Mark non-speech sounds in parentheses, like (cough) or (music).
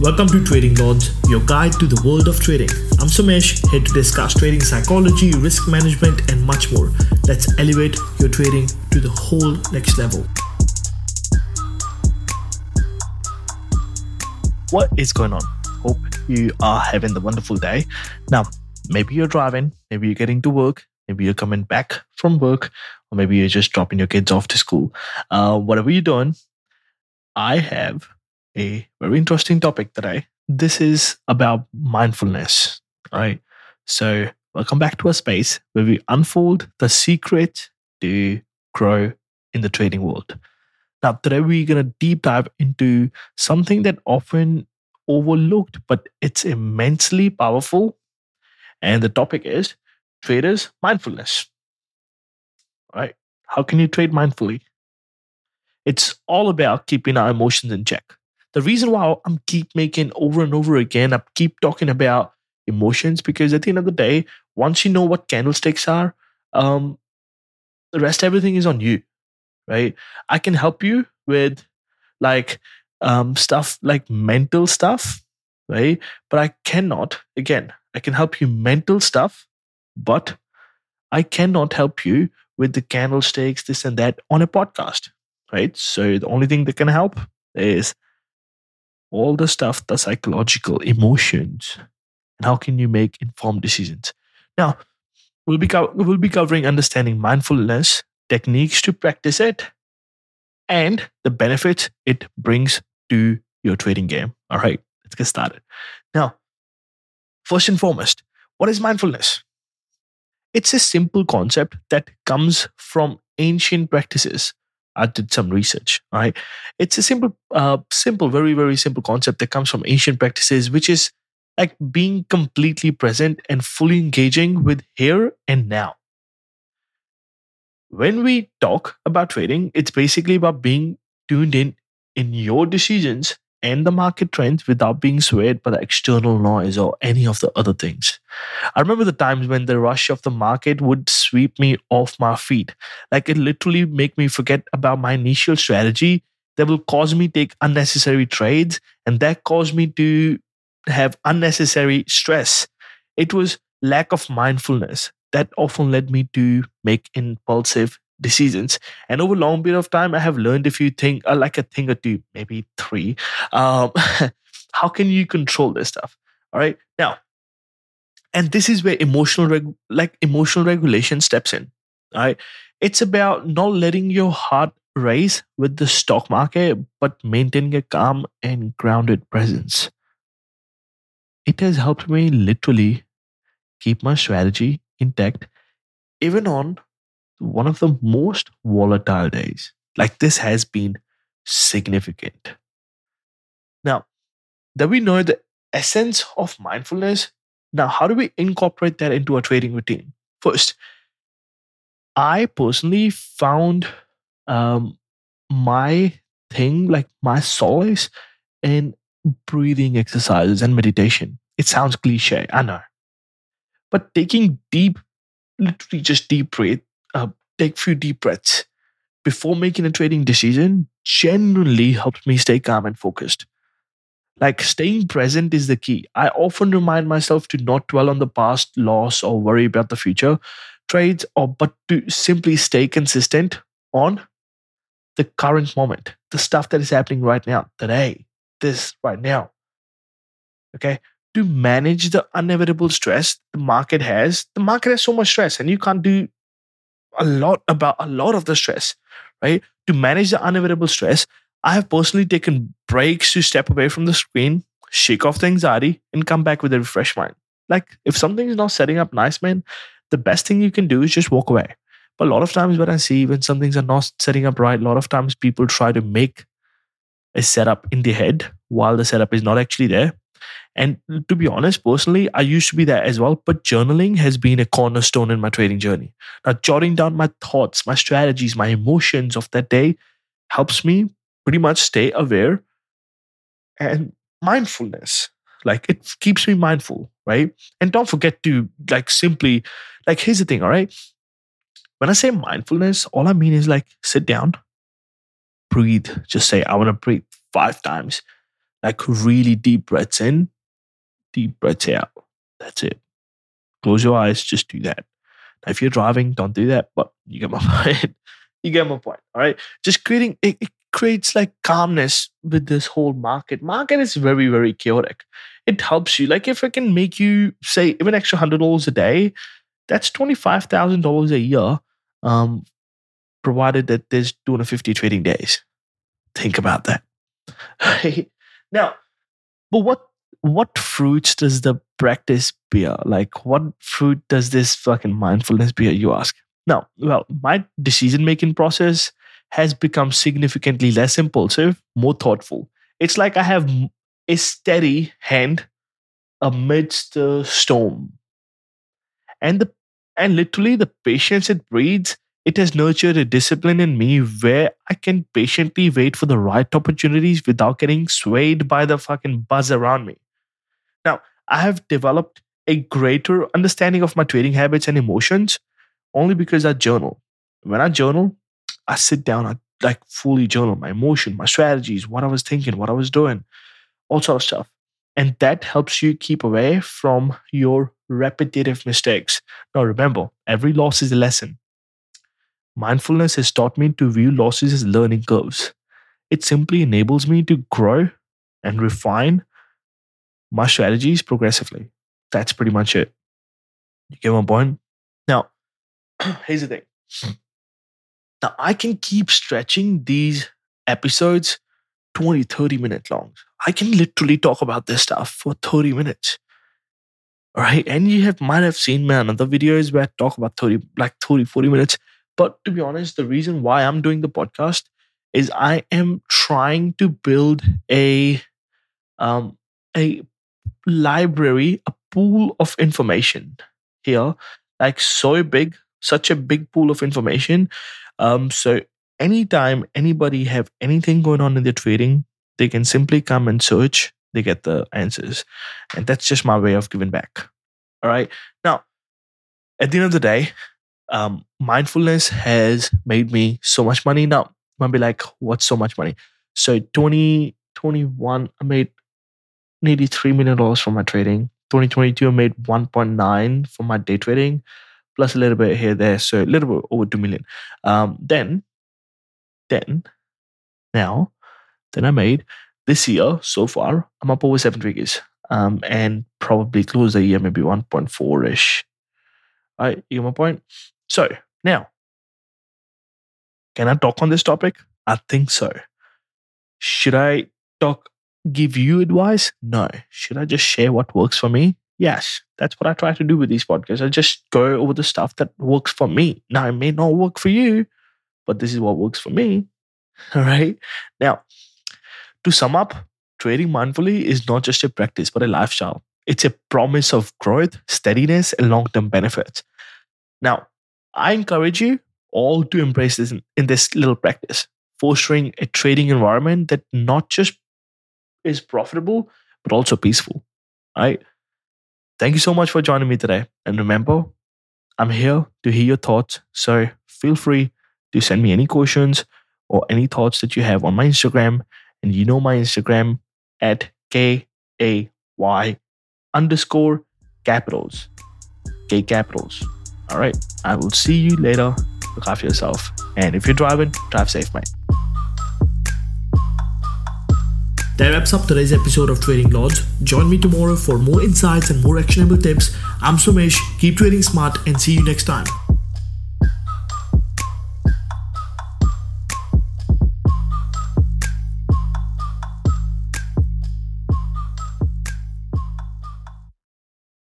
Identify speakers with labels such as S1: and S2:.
S1: Welcome to Trading Lords, your guide to the world of trading. I'm Somesh, here to discuss trading psychology, risk management, and much more. Let's elevate your trading to the whole next level. What is going on? Hope you are having the wonderful day. Now, maybe you're driving, maybe you're getting to work, maybe you're coming back from work, or maybe you're just dropping your kids off to school. Uh, whatever you're doing, I have a very interesting topic today. This is about mindfulness, right? So, welcome back to a space where we unfold the secret to grow in the trading world. Now, today we're going to deep dive into something that often overlooked, but it's immensely powerful. And the topic is traders' mindfulness. Right? How can you trade mindfully? It's all about keeping our emotions in check the reason why I'm keep making over and over again, I keep talking about emotions because at the end of the day, once you know what candlesticks are, um, the rest everything is on you, right? I can help you with like um, stuff like mental stuff, right? But I cannot. Again, I can help you mental stuff, but I cannot help you with the candlesticks, this and that on a podcast, right? So the only thing that can help is all the stuff, the psychological emotions, and how can you make informed decisions. Now, we'll be, co- we'll be covering understanding mindfulness, techniques to practice it, and the benefits it brings to your trading game. All right, let's get started. Now, first and foremost, what is mindfulness? It's a simple concept that comes from ancient practices I did some research. Right, it's a simple, uh, simple, very very simple concept that comes from ancient practices, which is like being completely present and fully engaging with here and now. When we talk about trading, it's basically about being tuned in in your decisions and the market trends without being swayed by the external noise or any of the other things. I remember the times when the rush of the market would sweep me off my feet. Like it literally make me forget about my initial strategy that will cause me take unnecessary trades and that caused me to have unnecessary stress. It was lack of mindfulness that often led me to make impulsive decisions. And over a long period of time, I have learned a few things, uh, like a thing or two, maybe three. Um, (laughs) how can you control this stuff? All right. Now, and this is where emotional, reg- like emotional regulation steps in. All right. It's about not letting your heart race with the stock market, but maintaining a calm and grounded presence. It has helped me literally keep my strategy intact, even on one of the most volatile days. Like this has been significant. Now, that we know the essence of mindfulness, now how do we incorporate that into a trading routine? First, I personally found um, my thing, like my solace, in breathing exercises and meditation. It sounds cliche, I know. But taking deep, literally just deep breath, take a few deep breaths before making a trading decision genuinely helps me stay calm and focused. Like staying present is the key. I often remind myself to not dwell on the past loss or worry about the future trades, or but to simply stay consistent on the current moment, the stuff that is happening right now, today, this right now. Okay. To manage the inevitable stress the market has, the market has so much stress, and you can't do a lot about a lot of the stress, right? To manage the unavoidable stress, I have personally taken breaks to step away from the screen, shake off the anxiety, and come back with a refreshed mind. Like if something is not setting up nice, man, the best thing you can do is just walk away. But a lot of times, what I see when some things are not setting up right, a lot of times people try to make a setup in their head while the setup is not actually there. And to be honest, personally, I used to be there as well, but journaling has been a cornerstone in my trading journey. Now, jotting down my thoughts, my strategies, my emotions of that day helps me pretty much stay aware and mindfulness. Like it keeps me mindful, right? And don't forget to like simply, like, here's the thing, all right? When I say mindfulness, all I mean is like sit down, breathe, just say, I want to breathe five times like really deep breaths in, deep breaths out. That's it. Close your eyes, just do that. Now, if you're driving, don't do that, but you get my (laughs) point. you get my point. All right. Just creating it, it creates like calmness with this whole market. Market is very, very chaotic. It helps you. Like if I can make you say even extra hundred dollars a day, that's twenty five thousand dollars a year. Um, provided that there's 250 trading days. Think about that. (laughs) now, but what what fruits does the practice bear? Like, what fruit does this fucking mindfulness bear? You ask. Now, well, my decision making process has become significantly less impulsive, more thoughtful. It's like I have a steady hand amidst the storm. And the and literally the patience it breeds, it has nurtured a discipline in me where I can patiently wait for the right opportunities without getting swayed by the fucking buzz around me. Now, I have developed a greater understanding of my trading habits and emotions only because I journal. When I journal, I sit down, I like fully journal my emotion, my strategies, what I was thinking, what I was doing, all sort of stuff. And that helps you keep away from your repetitive mistakes. Now, remember, every loss is a lesson. Mindfulness has taught me to view losses as learning curves. It simply enables me to grow and refine my strategies progressively. That's pretty much it. You get my point? Now, (clears throat) here's the thing. (clears throat) Now, I can keep stretching these episodes 20, 30 minutes long. I can literally talk about this stuff for 30 minutes. All right. And you have might have seen my another videos where I talk about 30, like 30, 40 minutes. But to be honest, the reason why I'm doing the podcast is I am trying to build a um a library, a pool of information here, like so big, such a big pool of information. Um, so anytime anybody have anything going on in their trading, they can simply come and search, they get the answers. And that's just my way of giving back. All right. Now, at the end of the day, um, mindfulness has made me so much money. Now, might be like, what's so much money? So 2021, I made nearly $3 million from my trading. 2022, I made 1.9 from my day trading, plus a little bit here, there. So a little bit over 2 million. Um, then, then, now, then I made this year so far, I'm up over seven figures. Um, and probably close the year maybe 1.4 ish. Right, you get my point? So now, can I talk on this topic? I think so. Should I talk give you advice? No. Should I just share what works for me? Yes. That's what I try to do with these podcasts. I just go over the stuff that works for me. Now, it may not work for you, but this is what works for me. (laughs) All right. Now, to sum up, trading mindfully is not just a practice, but a lifestyle. It's a promise of growth, steadiness, and long term benefits. Now, I encourage you all to embrace this in, in this little practice, fostering a trading environment that not just is profitable, but also peaceful. Right? Thank you so much for joining me today. And remember, I'm here to hear your thoughts. So feel free to send me any questions or any thoughts that you have on my Instagram. And you know my Instagram at K A Y underscore capitals. K capitals. All right. I will see you later. Look after yourself. And if you're driving, drive safe, mate. That wraps up today's episode of Trading Lords. Join me tomorrow for more insights and more actionable tips. I'm Somesh. Keep trading smart and see you next time.